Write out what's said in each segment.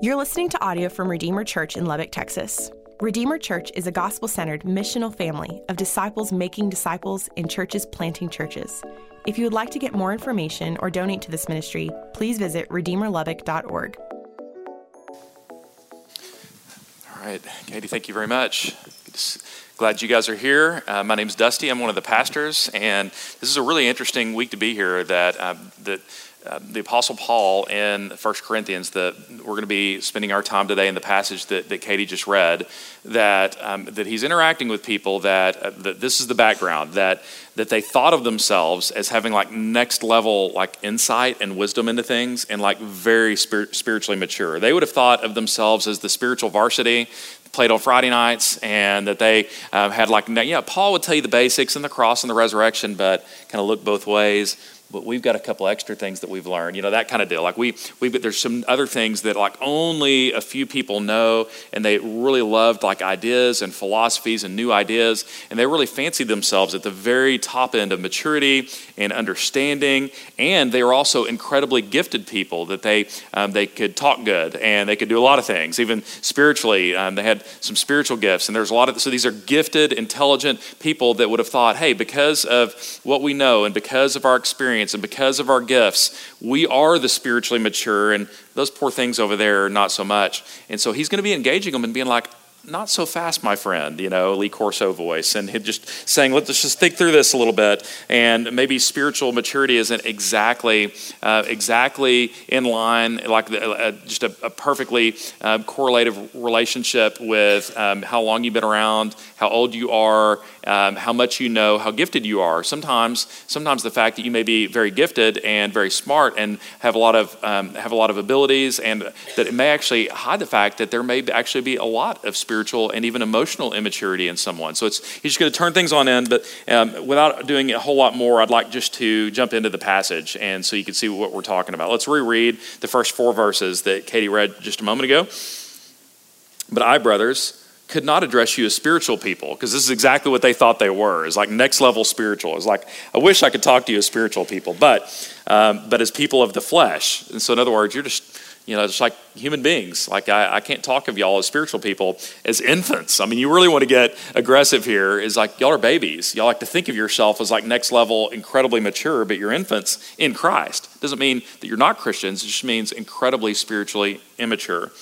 You're listening to audio from Redeemer Church in Lubbock, Texas. Redeemer Church is a gospel centered missional family of disciples making disciples in churches planting churches. If you would like to get more information or donate to this ministry, please visit redeemerlubbock.org. All right, Katie, thank you very much. Glad you guys are here. Uh, my name is Dusty. I'm one of the pastors, and this is a really interesting week to be here. That uh, that uh, the Apostle Paul in 1 Corinthians, that we're going to be spending our time today in the passage that, that Katie just read, that, um, that he's interacting with people that, uh, that this is the background, that, that they thought of themselves as having like next level like insight and wisdom into things and like very spir- spiritually mature. They would have thought of themselves as the spiritual varsity, played on Friday nights, and that they uh, had like, yeah, Paul would tell you the basics and the cross and the resurrection, but kind of look both ways but we've got a couple extra things that we've learned you know that kind of deal. Like we we there's some other things that like only a few people know and they really loved like ideas and philosophies and new ideas and they really fancied themselves at the very top end of maturity and understanding and they were also incredibly gifted people that they um, they could talk good and they could do a lot of things even spiritually um, they had some spiritual gifts and there's a lot of so these are gifted intelligent people that would have thought hey because of what we know and because of our experience experience and because of our gifts, we are the spiritually mature, and those poor things over there, not so much. And so he's going to be engaging them and being like, not so fast, my friend, you know, Lee Corso voice, and just saying, let's just think through this a little bit. And maybe spiritual maturity isn't exactly uh, exactly in line, like the, uh, just a, a perfectly uh, correlative relationship with um, how long you've been around, how old you are, um, how much you know, how gifted you are. Sometimes, sometimes the fact that you may be very gifted and very smart and have a lot of um, have a lot of abilities, and that it may actually hide the fact that there may actually be a lot of spiritual and even emotional immaturity in someone. So it's he's just going to turn things on end, but um, without doing a whole lot more, I'd like just to jump into the passage, and so you can see what we're talking about. Let's reread the first four verses that Katie read just a moment ago. But I, brothers could not address you as spiritual people because this is exactly what they thought they were. It's like next level spiritual. It's like I wish I could talk to you as spiritual people, but um, but as people of the flesh. And so, in other words, you're just you know just like human beings. Like I, I can't talk of y'all as spiritual people as infants. I mean, you really want to get aggressive here. Is like y'all are babies. Y'all like to think of yourself as like next level, incredibly mature, but you're infants in Christ. Doesn't mean that you're not Christians. It just means incredibly spiritually immature.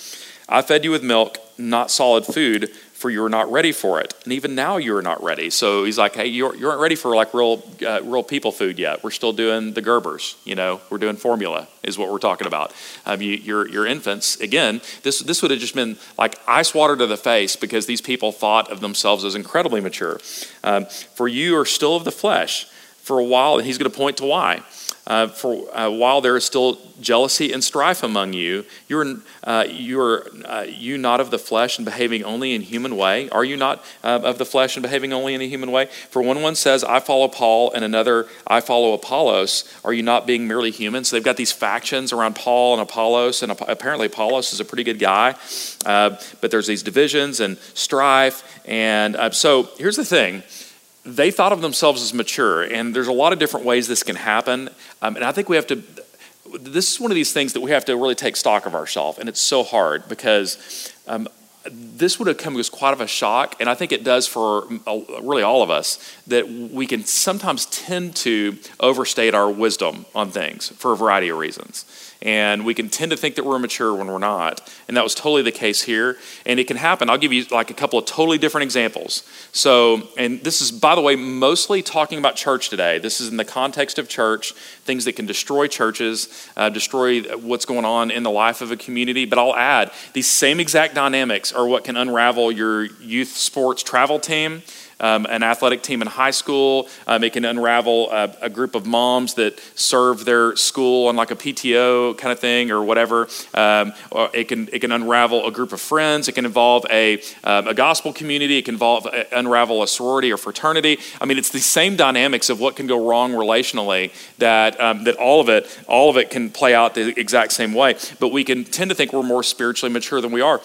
I fed you with milk, not solid food, for you are not ready for it. And even now you are not ready. So he's like, hey, you aren't ready for like real, uh, real people food yet. We're still doing the Gerbers, you know, we're doing formula is what we're talking about. Um, you, you're, you're infants. Again, this, this would have just been like ice water to the face because these people thought of themselves as incredibly mature. Um, for you are still of the flesh for a while, and he's going to point to why. Uh, for uh, while there is still jealousy and strife among you, you're, uh, you're uh, you not of the flesh and behaving only in human way? Are you not uh, of the flesh and behaving only in a human way? For when one says, I follow Paul, and another, I follow Apollos, are you not being merely human? So they've got these factions around Paul and Apollos, and apparently Apollos is a pretty good guy, uh, but there's these divisions and strife. And so here's the thing they thought of themselves as mature, and there's a lot of different ways this can happen. Um, and I think we have to, this is one of these things that we have to really take stock of ourselves, and it's so hard because um, this would have come as quite of a shock, and I think it does for really all of us, that we can sometimes tend to overstate our wisdom on things for a variety of reasons and we can tend to think that we're mature when we're not. And that was totally the case here. And it can happen. I'll give you like a couple of totally different examples. So, and this is, by the way, mostly talking about church today. This is in the context of church, things that can destroy churches, uh, destroy what's going on in the life of a community. But I'll add, these same exact dynamics are what can unravel your youth sports travel team um, an athletic team in high school. Um, it can unravel a, a, group of moms that serve their school on like a PTO kind of thing or whatever. Um, or it can it can unravel a group of friends. It can involve a um, a gospel community. It can involve uh, unravel a sorority or fraternity. I mean, it's the same dynamics of what can go wrong relationally that um, that all of it all of it can play out the exact same way. But we can tend to think we're more spiritually mature than we are.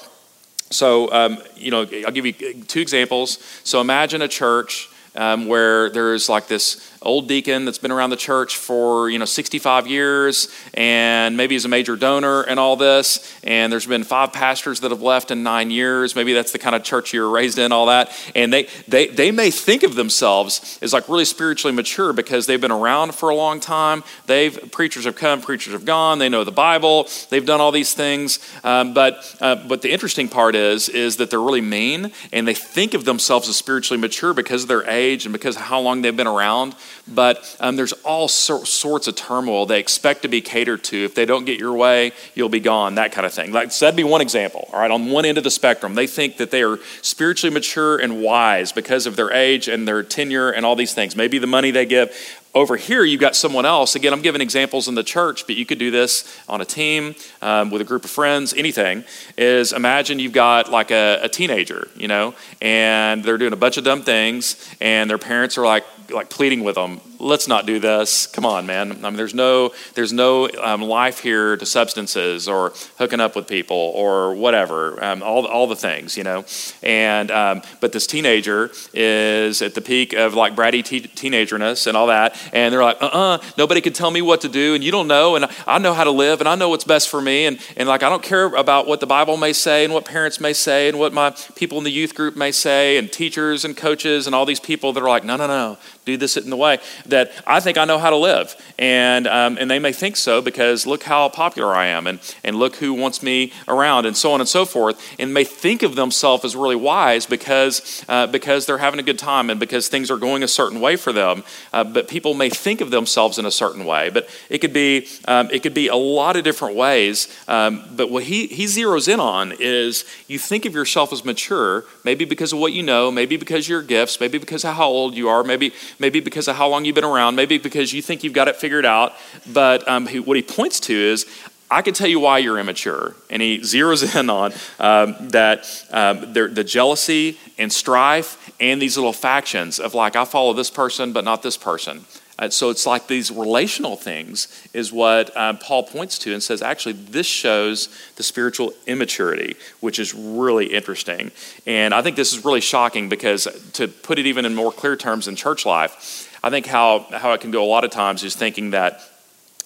So, um, you know, I'll give you two examples. So, imagine a church um, where there's like this old deacon that's been around the church for you know 65 years and maybe he's a major donor and all this and there's been five pastors that have left in nine years. Maybe that's the kind of church you were raised in all that. And they they, they may think of themselves as like really spiritually mature because they've been around for a long time. They've preachers have come preachers have gone. They know the bible. They've done all these things. Um, but uh, but the interesting part is is that they're really mean and they think of themselves as spiritually mature because of their age and because of how long they've been around but um, there's all sor- sorts of turmoil they expect to be catered to. If they don't get your way, you'll be gone, that kind of thing. Like, so that'd be one example, all right? On one end of the spectrum, they think that they are spiritually mature and wise because of their age and their tenure and all these things. Maybe the money they give. Over here, you've got someone else. Again, I'm giving examples in the church, but you could do this on a team, um, with a group of friends, anything. Is imagine you've got like a, a teenager, you know, and they're doing a bunch of dumb things, and their parents are like, like pleading with them let's not do this. Come on, man. I mean, there's no there's no um, life here to substances or hooking up with people or whatever. Um, all all the things, you know. And um, but this teenager is at the peak of like bratty te- teenagerness and all that, and they're like, uh-uh, nobody can tell me what to do, and you don't know, and I know how to live, and I know what's best for me, and and like I don't care about what the Bible may say and what parents may say and what my people in the youth group may say and teachers and coaches and all these people that are like, no, no, no, do this in the way that I think I know how to live. And, um, and they may think so because look how popular I am and, and look who wants me around and so on and so forth. And may think of themselves as really wise because, uh, because they're having a good time and because things are going a certain way for them. Uh, but people may think of themselves in a certain way. But it could be, um, it could be a lot of different ways. Um, but what he, he zeroes in on is you think of yourself as mature, maybe because of what you know, maybe because of your gifts, maybe because of how old you are, maybe, maybe because of how long you've been around, maybe because you think you've got it figured out. But um, he, what he points to is, I can tell you why you're immature. And he zeroes in on um, that um, the jealousy and strife and these little factions of like, I follow this person, but not this person. Uh, so it's like these relational things is what um, Paul points to and says, actually, this shows the spiritual immaturity, which is really interesting. And I think this is really shocking because to put it even in more clear terms in church life, I think how, how it can go a lot of times is thinking that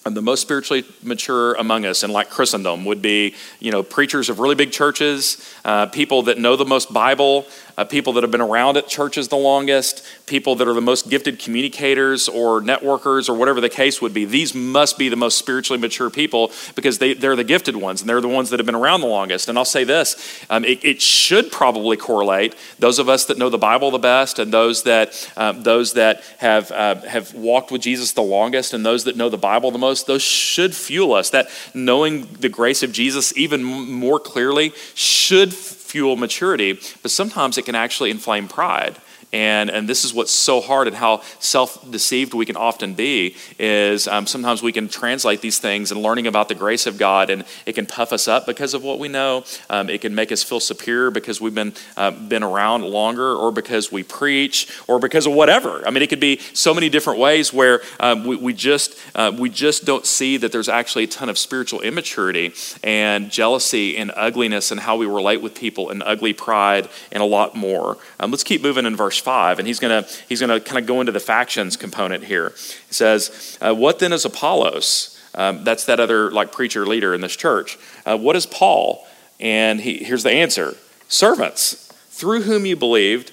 the most spiritually mature among us in like Christendom would be, you know, preachers of really big churches, uh, people that know the most Bible, uh, people that have been around at churches the longest, people that are the most gifted communicators or networkers or whatever the case would be. These must be the most spiritually mature people because they, they're the gifted ones and they're the ones that have been around the longest. And I'll say this um, it, it, should probably correlate. Those of us that know the Bible the best and those that, um, those that have, uh, have walked with Jesus the longest and those that know the Bible the most, those should fuel us. That knowing the grace of Jesus even more clearly should fuel maturity, but sometimes it can actually inflame pride. And, and this is what's so hard and how self deceived we can often be is um, sometimes we can translate these things and learning about the grace of God, and it can puff us up because of what we know. Um, it can make us feel superior because we've been, uh, been around longer, or because we preach, or because of whatever. I mean, it could be so many different ways where um, we, we, just, uh, we just don't see that there's actually a ton of spiritual immaturity and jealousy and ugliness and how we relate with people and ugly pride and a lot more. Um, let's keep moving in verse 5, and he's going to he's gonna kind of go into the factions component here. He says, uh, What then is Apollos? Um, that's that other like preacher leader in this church. Uh, what is Paul? And he, here's the answer servants, through whom you believed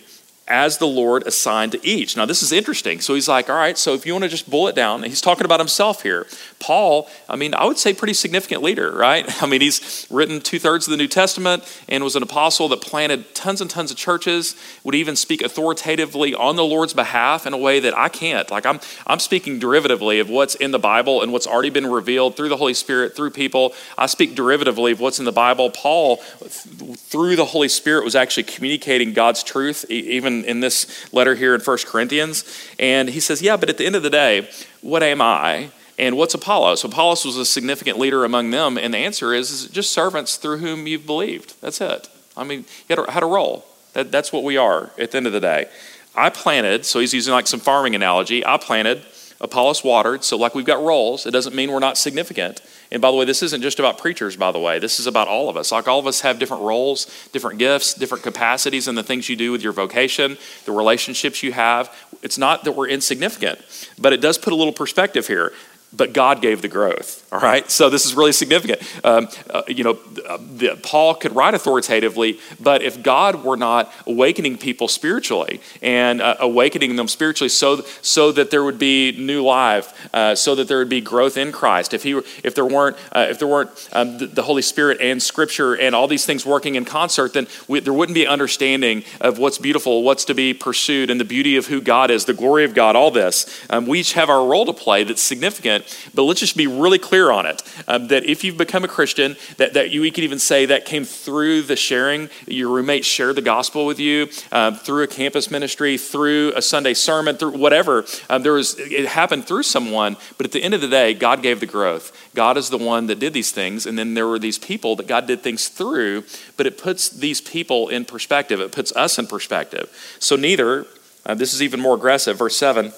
as the Lord assigned to each. Now, this is interesting. So he's like, all right, so if you want to just bullet down, he's talking about himself here. Paul, I mean, I would say pretty significant leader, right? I mean, he's written two thirds of the New Testament and was an apostle that planted tons and tons of churches, would even speak authoritatively on the Lord's behalf in a way that I can't. Like, I'm, I'm speaking derivatively of what's in the Bible and what's already been revealed through the Holy Spirit, through people. I speak derivatively of what's in the Bible. Paul, through the Holy Spirit, was actually communicating God's truth, even in, this letter here in First Corinthians. And he says, Yeah, but at the end of the day, what am I? And what's Apollos? Apollos was a significant leader among them. And the answer is, is just servants through whom you've believed. That's it. I mean, he had a, had a role. That, that's what we are at the end of the day. I planted, so he's using like some farming analogy. I planted, Apollos watered. So, like we've got roles, it doesn't mean we're not significant. And by the way, this isn't just about preachers, by the way. This is about all of us. Like all of us have different roles, different gifts, different capacities and the things you do with your vocation, the relationships you have. It's not that we're insignificant, but it does put a little perspective here but God gave the growth. All right, so this is really significant. Um, uh, you know, the, Paul could write authoritatively, but if God were not awakening people spiritually and uh, awakening them spiritually, so so that there would be new life, uh, so that there would be growth in Christ, if he if there weren't uh, if there weren't um, the, the, Holy Spirit and Scripture and all these things working in concert, then we, there wouldn't be understanding of what's beautiful, what's to be pursued, and the beauty of who God is, the glory of God. All this, um, we each have our role to play that's significant but let's just be really clear on it um, that if you've become a Christian, that, that you, we could even say that came through the sharing. Your roommate shared the gospel with you um, through a campus ministry, through a Sunday sermon, through whatever. Um, there was, it happened through someone, but at the end of the day, God gave the growth. God is the one that did these things, and then there were these people that God did things through, but it puts these people in perspective. It puts us in perspective. So neither, uh, this is even more aggressive, verse 7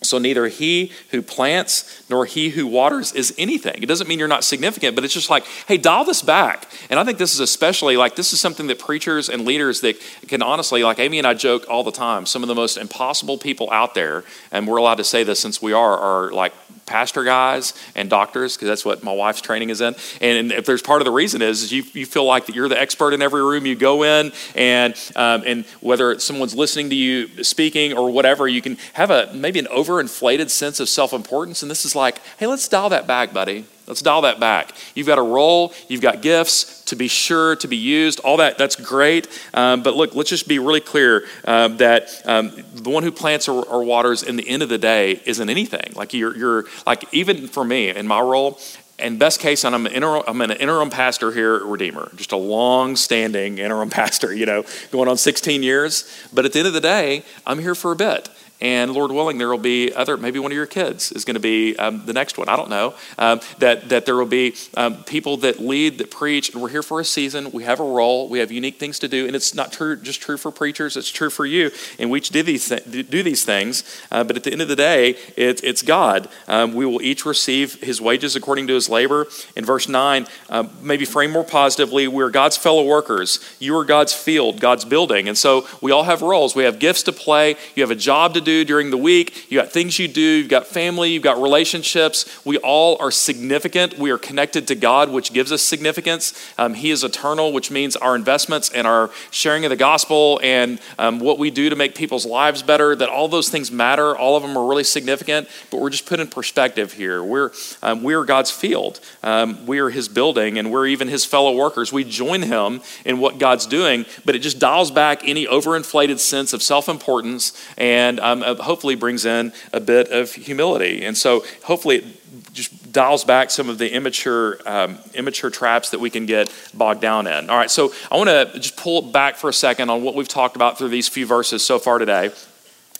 so neither he who plants nor he who waters is anything. It doesn't mean you're not significant, but it's just like, hey, dial this back. And I think this is especially like this is something that preachers and leaders that can honestly, like Amy and I joke all the time, some of the most impossible people out there, and we're allowed to say this since we are, are like pastor guys and doctors because that's what my wife's training is in. And if there's part of the reason is, is you, you feel like that you're the expert in every room you go in and um, and whether someone's listening to you speaking or whatever you can have a maybe an overinflated sense of self-importance. And this is like hey let's dial that back buddy Let's dial that back. You've got a role, you've got gifts to be sure to be used, all that, that's great. Um, but look, let's just be really clear uh, that um, the one who plants or, or, waters in the end of the day isn't anything. Like you're, you're, like even for me in my role, and best case, I'm an, interim, I'm an interim pastor here at Redeemer, just a long standing interim pastor, you know, going on 16 years. But at the end of the day, I'm here for a bit. And Lord willing, there will be other, maybe one of your kids is going to be um, the next one. I don't know. Um, that, that there will be um, people that lead, that preach, and we're here for a season. We have a role. We have unique things to do. And it's not true, just true for preachers, it's true for you. And we each do these, th- do these things. Uh, but at the end of the day, it, it's God. Um, we will each receive his wages according to his labor. In verse 9, uh, maybe frame more positively, we're God's fellow workers. You are God's field, God's building. And so we all have roles. We have gifts to play. You have a job to do do during the week. You got things you do. You've got family. You've got relationships. We all are significant. We are connected to God, which gives us significance. Um, he is eternal, which means our investments and our sharing of the gospel and um, what we do to make people's lives better, that all those things matter. All of them are really significant, but we're just put in perspective here. We're, um, we are God's field. Um, we are his building, and we're even his fellow workers. We join him in what God's doing, but it just dials back any overinflated sense of self importance and um, hopefully brings in a bit of humility. And so hopefully it just dials back some of the immature, um, immature traps that we can get bogged down in. All right, so I want to just pull back for a second on what we've talked about through these few verses so far today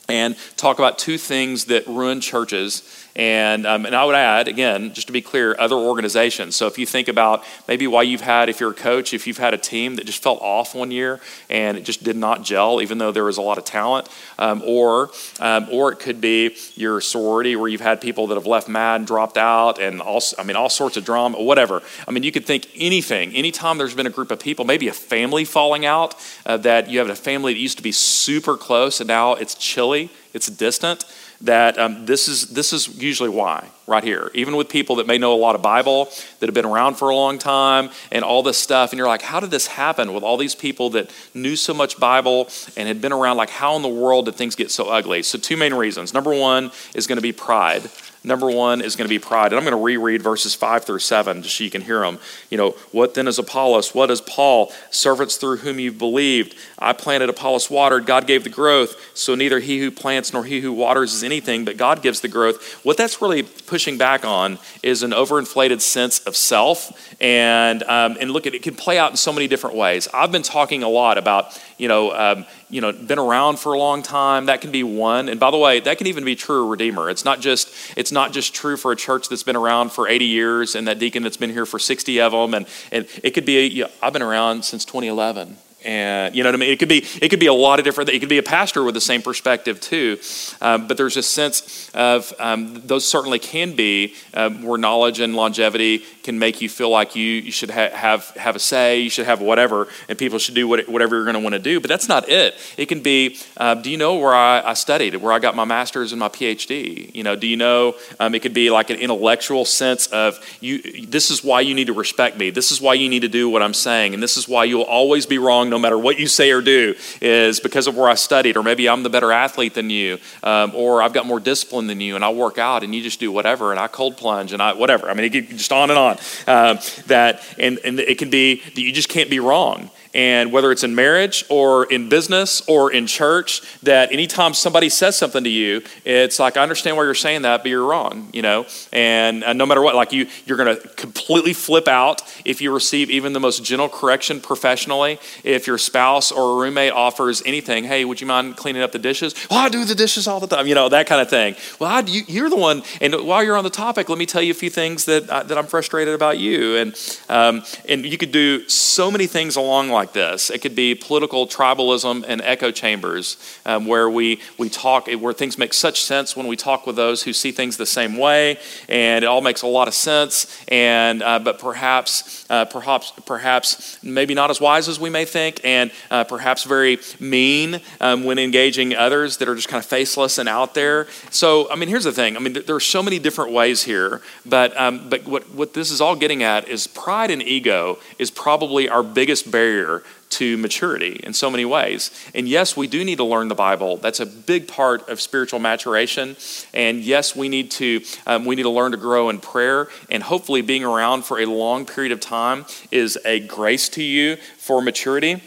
and talk about two things that ruin churches and, um, and I would add, again, just to be clear, other organizations. So if you think about maybe why you've had, if you're a coach, if you've had a team that just felt off one year and it just did not gel, even though there was a lot of talent, um, or, um, or it could be your sorority where you've had people that have left mad and dropped out and all, I mean, all sorts of drama, whatever. I mean, you could think anything. Anytime there's been a group of people, maybe a family falling out, uh, that you have a family that used to be super close and now it's chilly, it's distant that um, this is this is usually why right here even with people that may know a lot of bible that have been around for a long time and all this stuff and you're like how did this happen with all these people that knew so much bible and had been around like how in the world did things get so ugly so two main reasons number one is going to be pride Number one is going to be pride. And I'm going to reread verses five through seven just so you can hear them. You know, what then is Apollos? What is Paul? Servants through whom you've believed. I planted, Apollos watered, God gave the growth. So neither he who plants nor he who waters is anything, but God gives the growth. What that's really pushing back on is an overinflated sense of self. And, um, and look, at it can play out in so many different ways. I've been talking a lot about, you know, um, you know, been around for a long time. That can be one. And by the way, that can even be true Redeemer. It's not just it's not just true for a church that's been around for 80 years and that deacon that's been here for 60 of them. And, and it could be, you know, I've been around since 2011 and you know what I mean. It could be it could be a lot of different. It could be a pastor with the same perspective too, um, but there's a sense of um, those certainly can be um, where knowledge and longevity can make you feel like you, you should ha- have, have a say, you should have whatever, and people should do what, whatever you're going to want to do. But that's not it. It can be uh, do you know where I, I, studied, where I got my master's and my PhD? You know, do you know? Um, it could be like an intellectual sense of you. This is why you need to respect me. This is why you need to do what I'm saying, and this is why you'll always be wrong no matter what you say or do. Is because of where I studied, or maybe I'm the better athlete than you, um, or I've got more discipline than you, and I work out, and you just do whatever, and I cold plunge, and I whatever. I mean, it just on and on. Um, that and and it can be that you just can't be wrong. And whether it's in marriage or in business or in church, that anytime somebody says something to you, it's like, I understand why you're saying that, but you're wrong, you know? And uh, no matter what, like you, you're to completely flip out if you receive even the most gentle correction professionally. If your spouse or a roommate offers anything, hey, would you mind cleaning up the dishes? Well, I do the dishes all the time, you know, that kind of thing. Well, I, you, are the one, and while you're on the topic, let me tell you a few things that, uh, that I'm frustrated about you. And, um, and you could do so many things along like this. It could be political tribalism and echo chambers, um, where we, we talk, where things make such sense when we talk with those who see things the same way, and it all makes a lot of sense. And uh, but perhaps, uh, perhaps, perhaps maybe not as wise as we may think, and uh, perhaps very mean um, when engaging others that are just kind of faceless and out there. So, I mean, here's the thing. I mean, there are so many different ways here, but um, but what what this is all getting at is pride and ego is probably our biggest barrier to maturity in so many ways. And yes, we do need to learn the Bible. That's a big part of spiritual maturation. And yes, we need to um, we need to learn to grow in prayer. And hopefully, being around for a long period of time is a grace to you for maturity.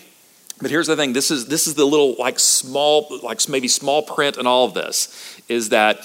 But here's the thing: this is this is the little like small like maybe small print in all of this is that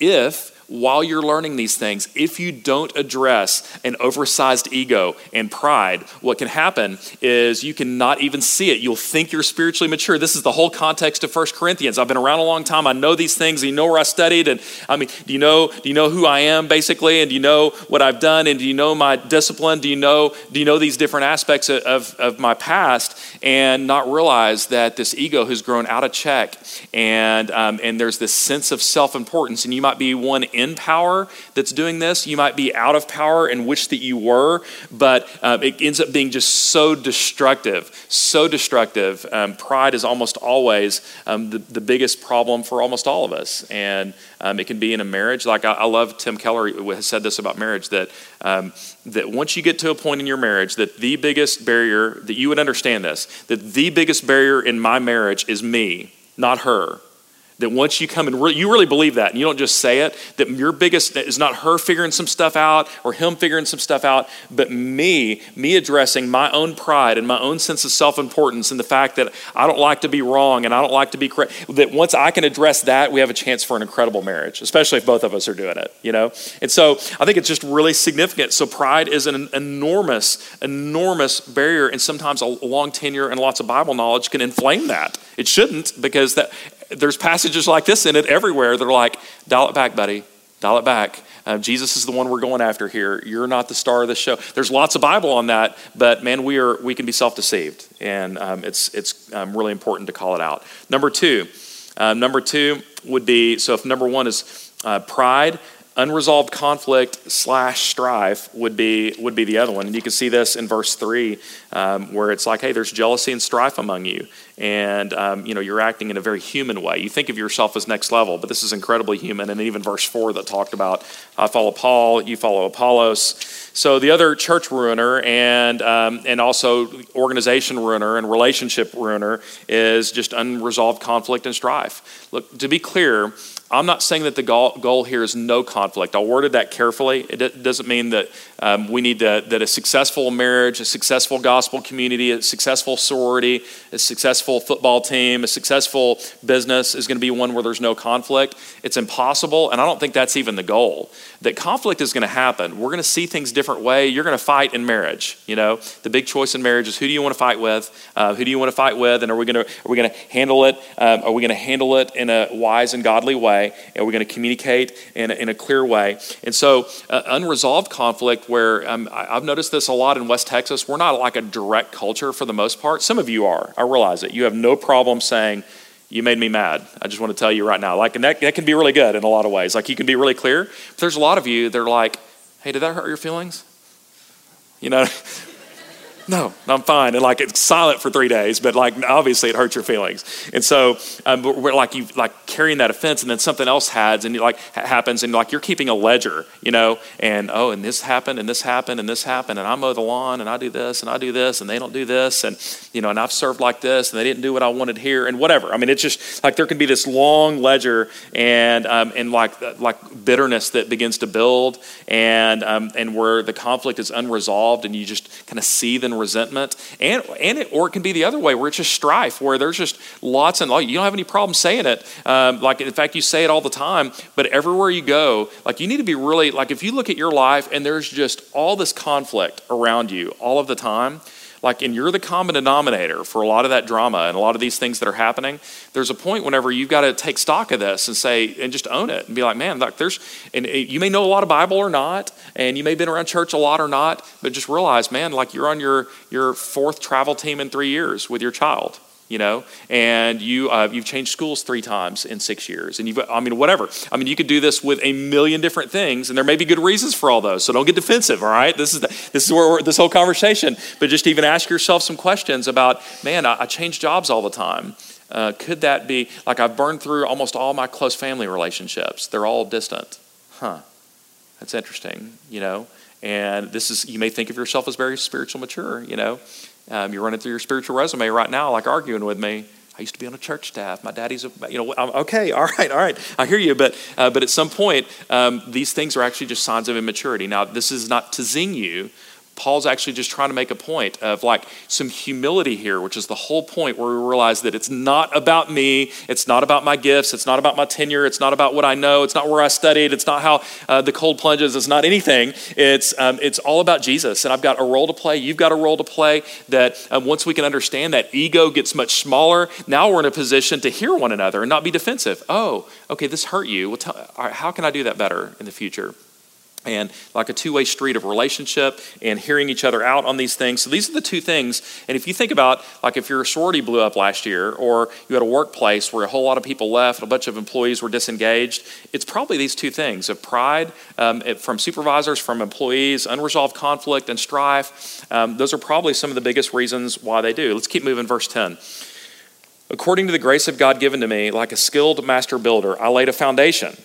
if while you're learning these things, if you don't address an oversized ego and pride, what can happen is you cannot even see it. You'll think you're spiritually mature. This is the whole context of First Corinthians. I've been around a long time. I know these things. You know where I studied. And I mean, do you know, do you know who I am basically? And do you know what I've done? And do you know my discipline? Do you know, do you know these different aspects of, of, of my past? And not realize that this ego has grown out of check. And, um, and there's this sense of self-importance. And you might be one in power that's doing this. You might be out of power and wish that you were, but um, it ends up being just so destructive, so destructive. Um, pride is almost always um, the, the biggest problem for almost all of us. And um, it can be in a marriage. Like I, I, love Tim Keller has said this about marriage that, um, that once you get to a point in your marriage, that the biggest barrier, that you would understand this, that the biggest barrier in my marriage is me, not her that once you come and re- you really believe that, and you don't just say it, that your biggest is not her figuring some stuff out or him figuring some stuff out, but me, me addressing my own pride and my own sense of self importance and the fact that I don't like to be wrong and I don't like to be correct. That once I can address that, we have a chance for an incredible marriage, especially if both of us are doing it, you know? And so I think it's just really significant. So pride is an enormous, enormous barrier, and sometimes a long tenure and lots of Bible knowledge can inflame that. It shouldn't because that there's passages like this in it everywhere that are like, dial it back, buddy, dial it back. Uh, Jesus is the one we're going after here. You're not the star of the show. There's lots of Bible on that, but man, we are we can be self-deceived, and um, it's it's um, really important to call it out. Number two, uh, number two would be so if number one is uh, pride, unresolved conflict slash strife would be would be the other one and you can see this in verse 3 um, where it's like hey there's jealousy and strife among you and um, you know you're acting in a very human way. You think of yourself as next level, but this is incredibly human. And even verse four that talked about I follow Paul, you follow Apollos. So the other church ruiner and um, and also organization ruiner and relationship ruiner is just unresolved conflict and strife. Look, to be clear, I'm not saying that the goal here is no conflict. I worded that carefully. It doesn't mean that um, we need to, that a successful marriage, a successful gospel community, a successful sorority, a successful football team, a successful business is going to be one where there's no conflict. It's impossible, and I don't think that's even the goal. That conflict is going to happen. We're going to see things different way. You're going to fight in marriage. You know, the big choice in marriage is who do you want to fight with? Uh, who do you want to fight with? And are we going to are we going to handle it? Um, are we going to handle it in a wise and godly way? Way? Are we going to communicate in a, in a clear way? And so, uh, unresolved conflict, where um, I've noticed this a lot in West Texas, we're not like a direct culture for the most part. Some of you are. I realize it. You have no problem saying, you made me mad. I just want to tell you right now. Like, and that, that can be really good in a lot of ways. Like, you can be really clear. But there's a lot of you that are like, hey, did that hurt your feelings? You know, no, I'm fine. And like it's silent for three days, but like obviously it hurts your feelings. And so um, we're like you like carrying that offense, and then something else has, and like happens, and like you're keeping a ledger, you know. And oh, and this happened, and this happened, and this happened, and I mow the lawn, and I do this, and I do this, and they don't do this, and you know, and I've served like this, and they didn't do what I wanted here, and whatever. I mean, it's just like there can be this long ledger, and um, and like like bitterness that begins to build, and um, and where the conflict is unresolved, and you just kind of see the resentment, and and it, or it can be the other way where it's just strife, where there's just lots and lots. You don't have any problem saying it. Um, like in fact, you say it all the time. But everywhere you go, like you need to be really like if you look at your life and there's just all this conflict around you all of the time like and you're the common denominator for a lot of that drama and a lot of these things that are happening. There's a point whenever you've got to take stock of this and say and just own it and be like man like there's and you may know a lot of bible or not and you may have been around church a lot or not but just realize man like you're on your your fourth travel team in three years with your child you know, and you uh, you've changed schools three times in six years, and you've I mean whatever. I mean you could do this with a million different things, and there may be good reasons for all those. So don't get defensive. All right, this is the, this is where this whole conversation. But just even ask yourself some questions about, man, I, I change jobs all the time. Uh, could that be like I've burned through almost all my close family relationships? They're all distant. Huh. That's interesting. You know. And this is, you may think of yourself as very spiritual mature, you know. Um, you're running through your spiritual resume right now, like arguing with me. I used to be on a church staff. My daddy's, a, you know, I'm, okay, all right, all right. I hear you, but uh, but at some point, um, these things are actually just signs of immaturity. Now, this is not to zing you, Paul's actually just trying to make a point of like some humility here, which is the whole point where we realize that it's not about me, it's not about my gifts, it's not about my tenure, it's not about what I know, it's not where I studied, it's not how uh, the cold plunges, it's not anything. It's, um, it's all about Jesus. And I've got a role to play, you've got a role to play that um, once we can understand that ego gets much smaller, now we're in a position to hear one another and not be defensive. Oh, okay, this hurt you. Well, tell, how can I do that better in the future? And like a two way street of relationship and hearing each other out on these things. So, these are the two things. And if you think about, like, if your sorority blew up last year, or you had a workplace where a whole lot of people left, a bunch of employees were disengaged, it's probably these two things of pride um, from supervisors, from employees, unresolved conflict, and strife. Um, those are probably some of the biggest reasons why they do. Let's keep moving, verse 10. According to the grace of God given to me, like a skilled master builder, I laid a foundation,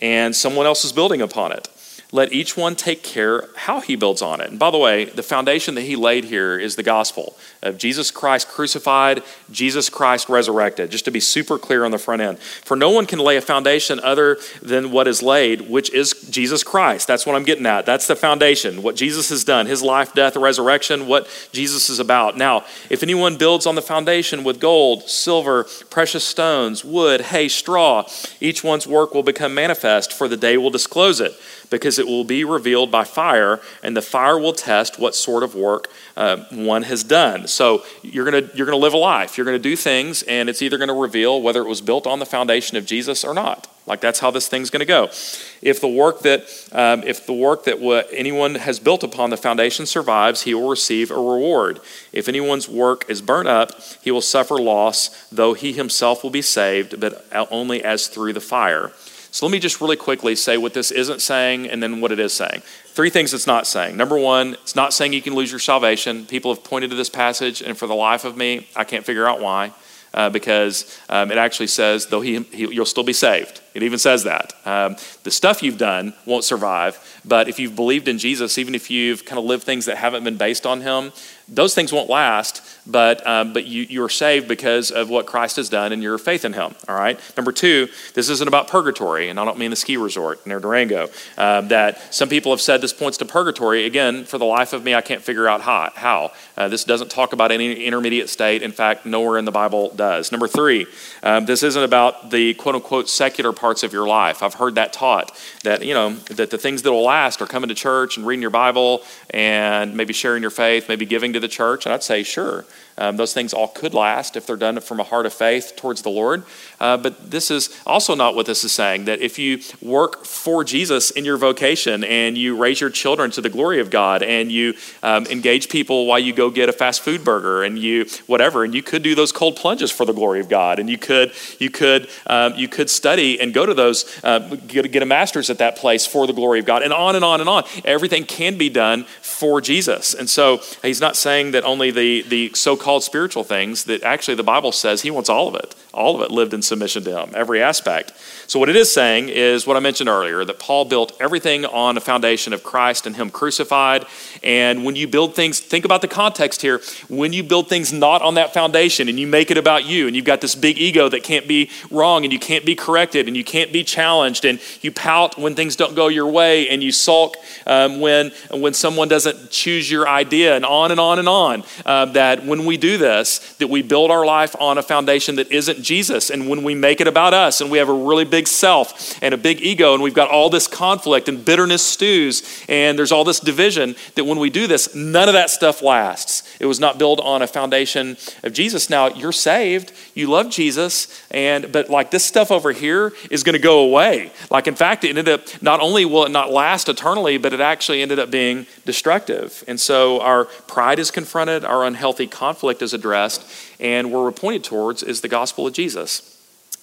and someone else is building upon it let each one take care how he builds on it. And by the way, the foundation that he laid here is the gospel of Jesus Christ crucified, Jesus Christ resurrected, just to be super clear on the front end. For no one can lay a foundation other than what is laid, which is Jesus Christ. That's what I'm getting at. That's the foundation, what Jesus has done, his life, death, resurrection, what Jesus is about. Now, if anyone builds on the foundation with gold, silver, precious stones, wood, hay, straw, each one's work will become manifest, for the day will disclose it because it will be revealed by fire, and the fire will test what sort of work uh, one has done. So you're going to you're gonna live a life. You're going to do things, and it's either going to reveal whether it was built on the foundation of Jesus or not. Like that's how this thing's going to go. If the work that um, if the work that what anyone has built upon the foundation survives, he will receive a reward. If anyone's work is burnt up, he will suffer loss, though he himself will be saved, but only as through the fire. So let me just really quickly say what this isn't saying and then what it is saying. Three things it's not saying. Number one, it's not saying you can lose your salvation. People have pointed to this passage, and for the life of me, I can't figure out why. Uh, because um, it actually says, though he, he, you'll still be saved. It even says that. Um, the stuff you've done won't survive, but if you've believed in Jesus, even if you've kind of lived things that haven't been based on him, those things won't last, but, um, but you, you are saved because of what Christ has done and your faith in Him. All right. Number two, this isn't about purgatory, and I don't mean the ski resort near Durango. Um, that some people have said this points to purgatory. Again, for the life of me, I can't figure out how. how. Uh, this doesn't talk about any intermediate state. In fact, nowhere in the Bible does. Number three, um, this isn't about the quote unquote secular parts of your life. I've heard that taught that you know that the things that will last are coming to church and reading your Bible and maybe sharing your faith, maybe giving to the church? And I'd say, sure. Um, those things all could last if they're done from a heart of faith towards the Lord. Uh, but this is also not what this is saying that if you work for Jesus in your vocation and you raise your children to the glory of God and you um, engage people while you go get a fast food burger and you whatever, and you could do those cold plunges for the glory of God and you could, you could, um, you could study and go to those, uh, get, get a master's at that place for the glory of God, and on and on and on. Everything can be done for Jesus. And so he's not saying that only the, the so called spiritual things, that actually the Bible says he wants all of it. All of it lived in submission to him, every aspect. So, what it is saying is what I mentioned earlier that Paul built everything on a foundation of Christ and him crucified. And when you build things, think about the context here. When you build things not on that foundation and you make it about you, and you've got this big ego that can't be wrong and you can't be corrected and you can't be challenged, and you pout when things don't go your way and you sulk um, when, when someone doesn't choose your idea, and on and on and on. Uh, that when we do this, that we build our life on a foundation that isn't Jesus. And when we make it about us and we have a really big self and a big ego and we've got all this conflict and bitterness stews and there's all this division, that when we do this, none of that stuff lasts. It was not built on a foundation of Jesus. Now, you're saved, you love Jesus, and but like this stuff over here is going to go away. Like, in fact, it ended up not only will it not last eternally, but it actually ended up being destructive. And so our pride is confronted, our unhealthy conflict is addressed, and where we're pointed towards is the gospel of Jesus.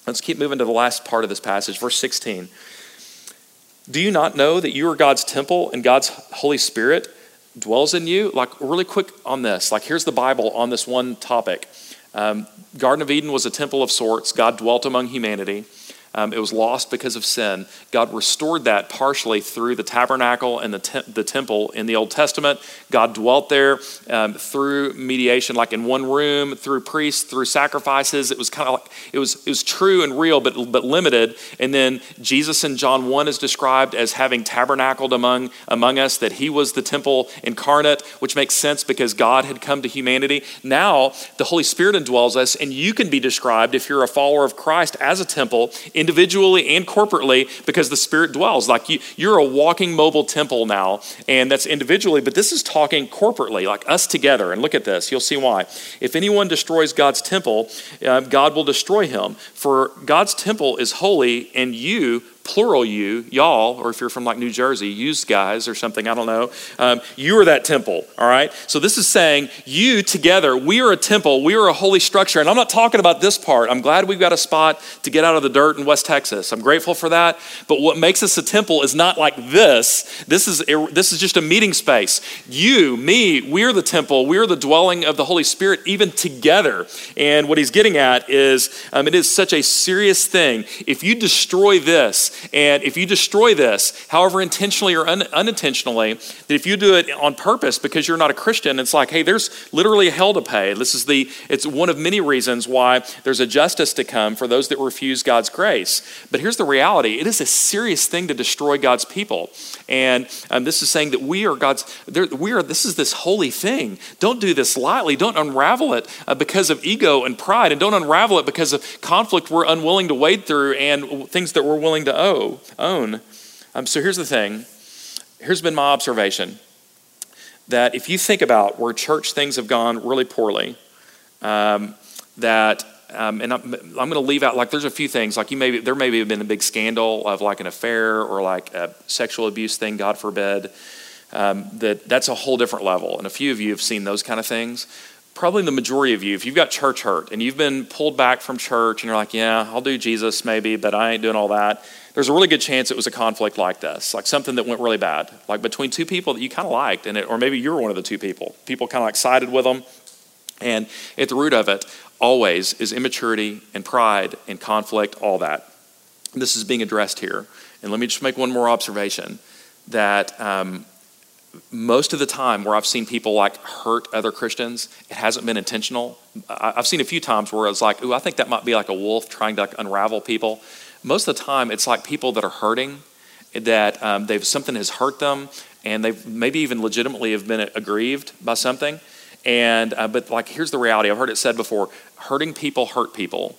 Let's keep moving to the last part of this passage, verse 16. Do you not know that you are God's temple and God's Holy Spirit dwells in you? Like, really quick on this. Like, here's the Bible on this one topic. Um, Garden of Eden was a temple of sorts. God dwelt among humanity. Um, it was lost because of sin. God restored that partially through the tabernacle and the, te- the temple in the Old Testament. God dwelt there um, through mediation, like in one room, through priests, through sacrifices. It was kind of like it was it was true and real, but but limited. And then Jesus in John one is described as having tabernacled among among us, that He was the temple incarnate, which makes sense because God had come to humanity. Now the Holy Spirit indwells us, and you can be described if you're a follower of Christ as a temple in individually and corporately because the Spirit dwells. Like you, you're a walking mobile temple now, and that's individually, but this is talking corporately, like us together. And look at this, you'll see why. If anyone destroys God's temple, uh, God will destroy him. For God's temple is holy, and you plural you, y'all, or if you're from like New Jersey, used guys or something, I don't know. Um, you are that temple, all right? So this is saying you together, we are a temple, we are a holy structure. And I'm not talking about this part. I'm glad we've got a spot to get out of the dirt in West Texas. I'm grateful for that. But what makes us a temple is not like this. This is, this is just a meeting space. You, me, we're the temple, we're the dwelling of the Holy Spirit, even together. And what he's getting at is um, it is such a serious thing. If you destroy this, and if you destroy this, however intentionally or un- unintentionally, that if you do it on purpose because you're not a Christian, it's like, hey, there's literally a hell to pay. This is the, it's one of many reasons why there's a justice to come for those that refuse God's grace. But here's the reality it is a serious thing to destroy God's people. And um, this is saying that we are God's, we are, this is this holy thing. Don't do this lightly. Don't unravel it uh, because of ego and pride, and don't unravel it because of conflict we're unwilling to wade through and things that we're willing to owe, own. Um, so here's the thing. Here's been my observation that if you think about where church things have gone really poorly, um, that um, and I'm, I'm going to leave out like there's a few things like you maybe there maybe have been a big scandal of like an affair or like a sexual abuse thing, God forbid. Um, that that's a whole different level, and a few of you have seen those kind of things. Probably the majority of you, if you've got church hurt and you've been pulled back from church and you're like, yeah, I'll do Jesus maybe, but I ain't doing all that there's a really good chance it was a conflict like this, like something that went really bad, like between two people that you kind of liked, and it, or maybe you were one of the two people. People kind of like sided with them. And at the root of it, always is immaturity and pride and conflict, all that. This is being addressed here. And let me just make one more observation that um, most of the time where I've seen people like hurt other Christians, it hasn't been intentional. I've seen a few times where it's like, ooh, I think that might be like a wolf trying to like unravel people. Most of the time it's like people that are hurting that um, they've something has hurt them and they've maybe even legitimately have been aggrieved by something. And uh, but like here's the reality. I've heard it said before hurting people hurt people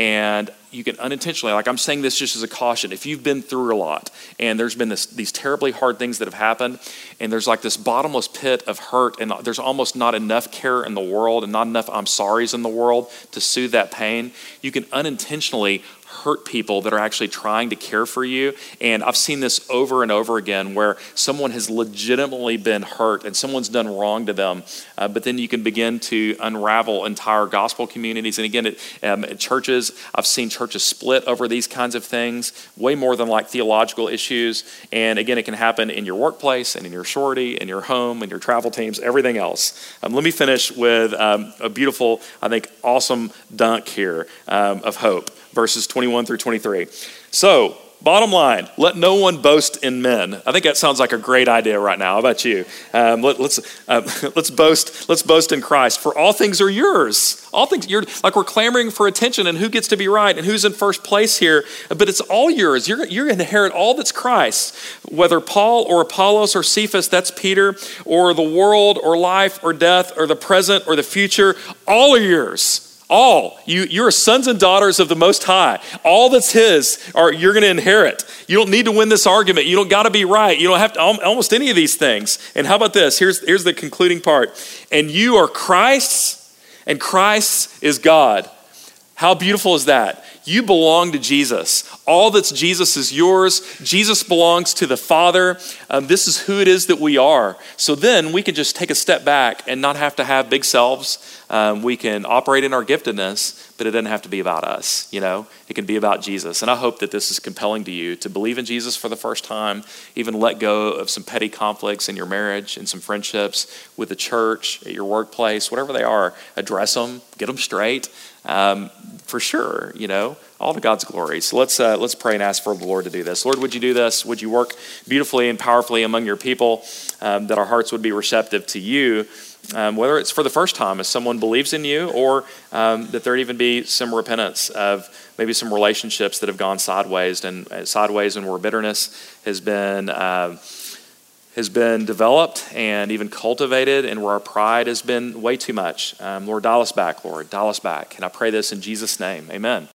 and you can unintentionally like i'm saying this just as a caution if you've been through a lot and there's been this, these terribly hard things that have happened and there's like this bottomless pit of hurt and there's almost not enough care in the world and not enough i'm sorry's in the world to soothe that pain you can unintentionally hurt people that are actually trying to care for you. And I've seen this over and over again where someone has legitimately been hurt and someone's done wrong to them. Uh, but then you can begin to unravel entire gospel communities. And again, um, churches, I've seen churches split over these kinds of things, way more than like theological issues. And again, it can happen in your workplace and in your sorority, in your home, in your travel teams, everything else. Um, let me finish with um, a beautiful, I think, awesome dunk here um, of hope verses 21 through 23. So, bottom line, let no one boast in men. I think that sounds like a great idea right now. How about you? Um, let, us let's, uh, let's boast. Let's boast in Christ. For all things are yours. All things. You're like we're clamoring for attention and who gets to be right and who's in first place here. But it's all yours. You're you're going to inherit all that's Christ. Whether Paul or Apollos or Cephas, that's Peter, or the world or life or death or the present or the future, all are yours. All. You, you're sons and daughters of the Most High. All that's His are you're going to inherit. You don't need to win this argument. You don't got to be right. You don't have to almost any of these things. And how about this? Here's, here's the concluding part. And you are Christ's, and Christ is God. How beautiful is that? You belong to Jesus. All that's Jesus is yours. Jesus belongs to the Father. Um, this is who it is that we are. So then we can just take a step back and not have to have big selves. Um, we can operate in our giftedness, but it doesn't have to be about us. You know, it can be about Jesus. And I hope that this is compelling to you to believe in Jesus for the first time, even let go of some petty conflicts in your marriage and some friendships with the church, at your workplace, whatever they are. Address them, get them straight um, for sure, you know, all to God's glory. So let's, uh, let's pray and ask for the Lord to do this. Lord, would you do this? Would you work beautifully and powerfully among your people um, that our hearts would be receptive to you? Um, whether it's for the first time as someone believes in you or um, that there'd even be some repentance of maybe some relationships that have gone sideways and uh, sideways and where bitterness has been uh, has been developed and even cultivated, and where our pride has been way too much. Um, Lord, dial us back, Lord, dial us back. And I pray this in Jesus' name. Amen.